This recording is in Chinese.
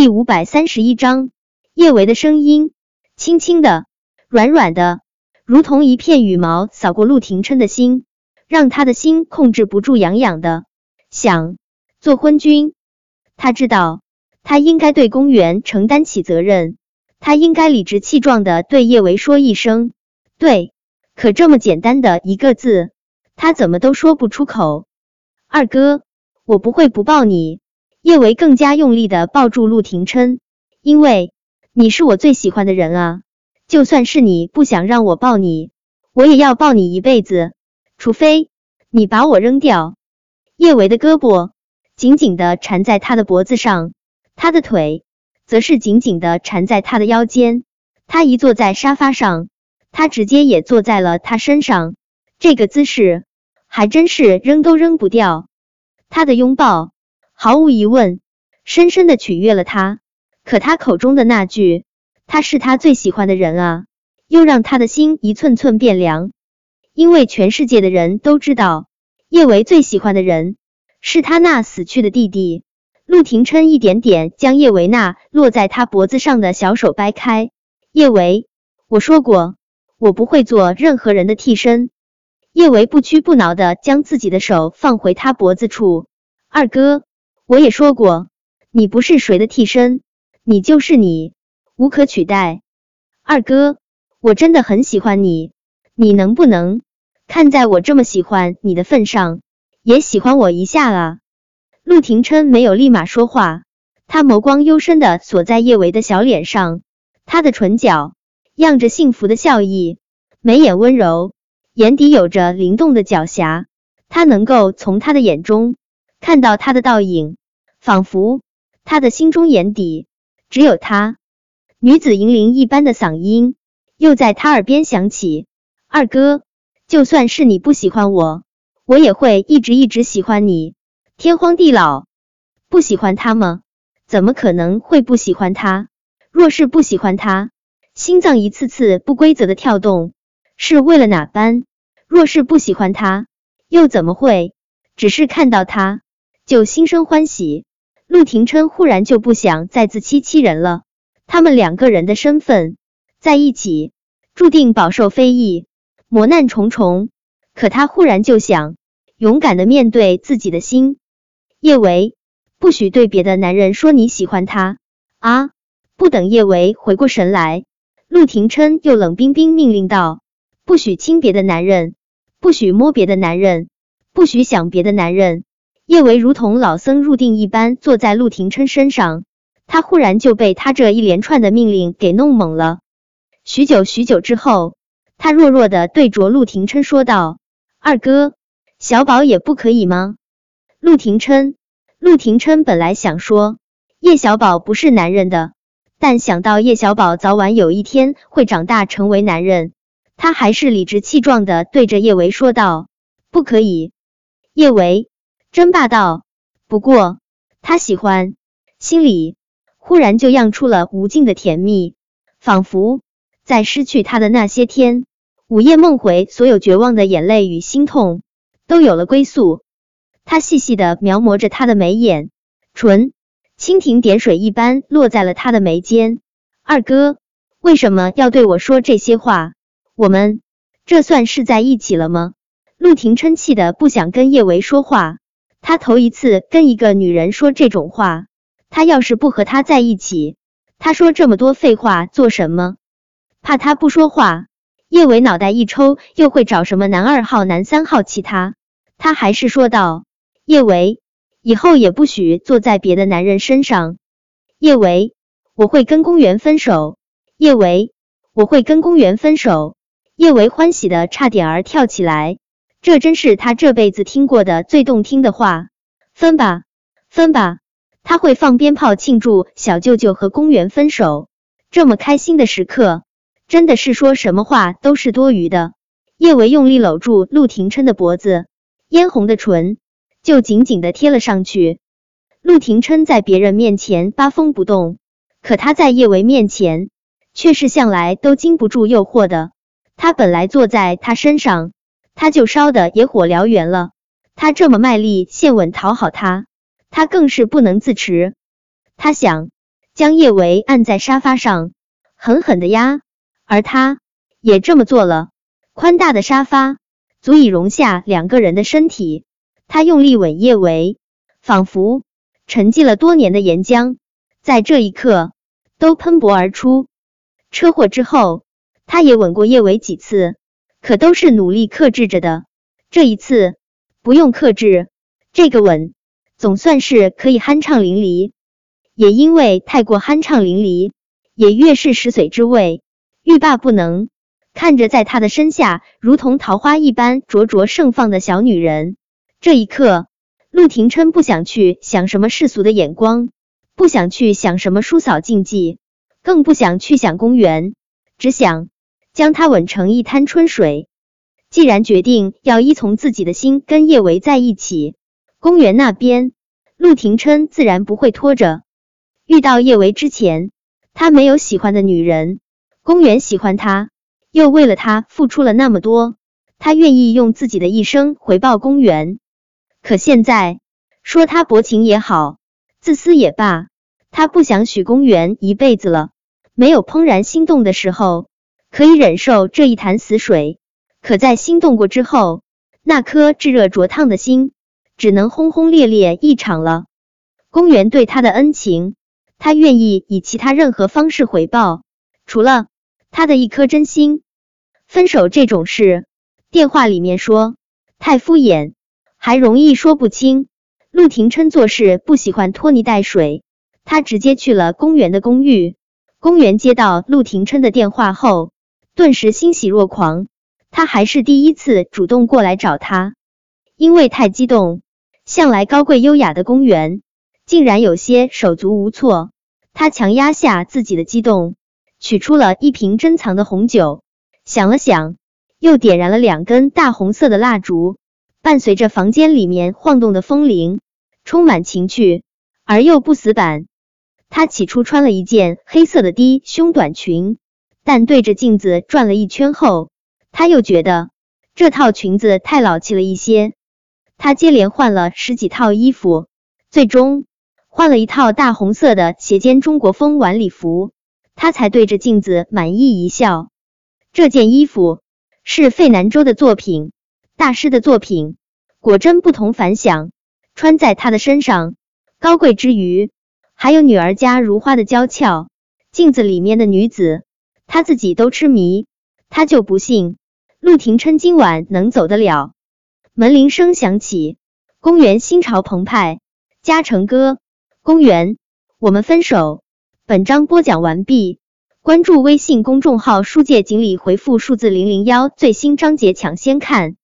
第五百三十一章，叶维的声音轻轻的、软软的，如同一片羽毛扫过陆廷琛的心，让他的心控制不住痒痒的，想做昏君。他知道，他应该对公园承担起责任，他应该理直气壮的对叶维说一声对。可这么简单的一个字，他怎么都说不出口。二哥，我不会不抱你。叶维更加用力的抱住陆廷琛，因为你是我最喜欢的人啊！就算是你不想让我抱你，我也要抱你一辈子，除非你把我扔掉。叶维的胳膊紧紧的缠在他的脖子上，他的腿则是紧紧的缠在他的腰间。他一坐在沙发上，他直接也坐在了他身上，这个姿势还真是扔都扔不掉。他的拥抱。毫无疑问，深深的取悦了他。可他口中的那句“他是他最喜欢的人啊”，又让他的心一寸寸变凉。因为全世界的人都知道，叶维最喜欢的人是他那死去的弟弟。陆廷琛一点点将叶维那落在他脖子上的小手掰开。叶维，我说过，我不会做任何人的替身。叶维不屈不挠的将自己的手放回他脖子处，二哥。我也说过，你不是谁的替身，你就是你，无可取代。二哥，我真的很喜欢你，你能不能看在我这么喜欢你的份上，也喜欢我一下啊？陆廷琛没有立马说话，他眸光幽深的锁在叶维的小脸上，他的唇角漾着幸福的笑意，眉眼温柔，眼底有着灵动的狡黠，他能够从他的眼中看到他的倒影。仿佛他的心中眼底只有他。女子银铃一般的嗓音又在他耳边响起：“二哥，就算是你不喜欢我，我也会一直一直喜欢你，天荒地老。不喜欢他吗？怎么可能会不喜欢他？若是不喜欢他，心脏一次次不规则的跳动，是为了哪般？若是不喜欢他，又怎么会只是看到他就心生欢喜？”陆廷琛忽然就不想再自欺欺人了，他们两个人的身份在一起，注定饱受非议，磨难重重。可他忽然就想勇敢的面对自己的心。叶维，不许对别的男人说你喜欢他啊！不等叶维回过神来，陆廷琛又冷冰冰命令道：不许亲别的男人，不许摸别的男人，不许想别的男人。叶维如同老僧入定一般坐在陆廷琛身上，他忽然就被他这一连串的命令给弄懵了。许久许久之后，他弱弱的对着陆廷琛说道：“二哥，小宝也不可以吗？”陆廷琛，陆廷琛本来想说叶小宝不是男人的，但想到叶小宝早晚有一天会长大成为男人，他还是理直气壮的对着叶维说道：“不可以，叶维。”真霸道，不过他喜欢，心里忽然就漾出了无尽的甜蜜，仿佛在失去他的那些天，午夜梦回，所有绝望的眼泪与心痛都有了归宿。他细细的描摹着他的眉眼，唇蜻蜓点水一般落在了他的眉间。二哥，为什么要对我说这些话？我们这算是在一起了吗？陆廷琛气的不想跟叶维说话。他头一次跟一个女人说这种话，他要是不和她在一起，他说这么多废话做什么？怕他不说话，叶伟脑袋一抽，又会找什么男二号、男三号气他？他还是说道：“叶维，以后也不许坐在别的男人身上。”叶维，我会跟公园分手。叶维，我会跟公园分手。叶维欢喜的差点儿跳起来。这真是他这辈子听过的最动听的话。分吧，分吧，他会放鞭炮庆祝小舅舅和公园分手。这么开心的时刻，真的是说什么话都是多余的。叶维用力搂住陆廷琛的脖子，嫣红的唇就紧紧的贴了上去。陆廷琛在别人面前八风不动，可他在叶维面前却是向来都经不住诱惑的。他本来坐在他身上。他就烧的野火燎原了，他这么卖力献吻讨好他，他更是不能自持。他想将叶维按在沙发上，狠狠的压，而他也这么做了。宽大的沙发足以容下两个人的身体，他用力吻叶维，仿佛沉寂了多年的岩浆，在这一刻都喷薄而出。车祸之后，他也吻过叶维几次，可都是努力克制着的。这一次不用克制，这个吻总算是可以酣畅淋漓。也因为太过酣畅淋漓，也越是食髓之味，欲罢不能。看着在他的身下如同桃花一般灼灼盛放的小女人，这一刻，陆廷琛不想去想什么世俗的眼光，不想去想什么叔嫂禁忌，更不想去想公园，只想将他吻成一滩春水。既然决定要依从自己的心跟叶维在一起，公园那边陆廷琛自然不会拖着。遇到叶维之前，他没有喜欢的女人，公园喜欢他，又为了他付出了那么多，他愿意用自己的一生回报公园。可现在说他薄情也好，自私也罢，他不想许公园一辈子了。没有怦然心动的时候，可以忍受这一潭死水。可在心动过之后，那颗炙热灼烫的心只能轰轰烈烈一场了。公园对他的恩情，他愿意以其他任何方式回报，除了他的一颗真心。分手这种事，电话里面说太敷衍，还容易说不清。陆廷琛做事不喜欢拖泥带水，他直接去了公园的公寓。公园接到陆廷琛的电话后，顿时欣喜若狂。他还是第一次主动过来找他，因为太激动，向来高贵优雅的公园竟然有些手足无措。他强压下自己的激动，取出了一瓶珍藏的红酒，想了想，又点燃了两根大红色的蜡烛，伴随着房间里面晃动的风铃，充满情趣而又不死板。他起初穿了一件黑色的低胸短裙，但对着镜子转了一圈后。他又觉得这套裙子太老气了一些，他接连换了十几套衣服，最终换了一套大红色的斜肩中国风晚礼服，他才对着镜子满意一笑。这件衣服是费南洲的作品，大师的作品，果真不同凡响。穿在他的身上，高贵之余，还有女儿家如花的娇俏。镜子里面的女子，他自己都痴迷，他就不信。陆廷琛今晚能走得了？门铃声响起，公园心潮澎湃。嘉诚哥，公园，我们分手。本章播讲完毕，关注微信公众号“书界锦鲤”，回复数字零零幺，最新章节抢先看。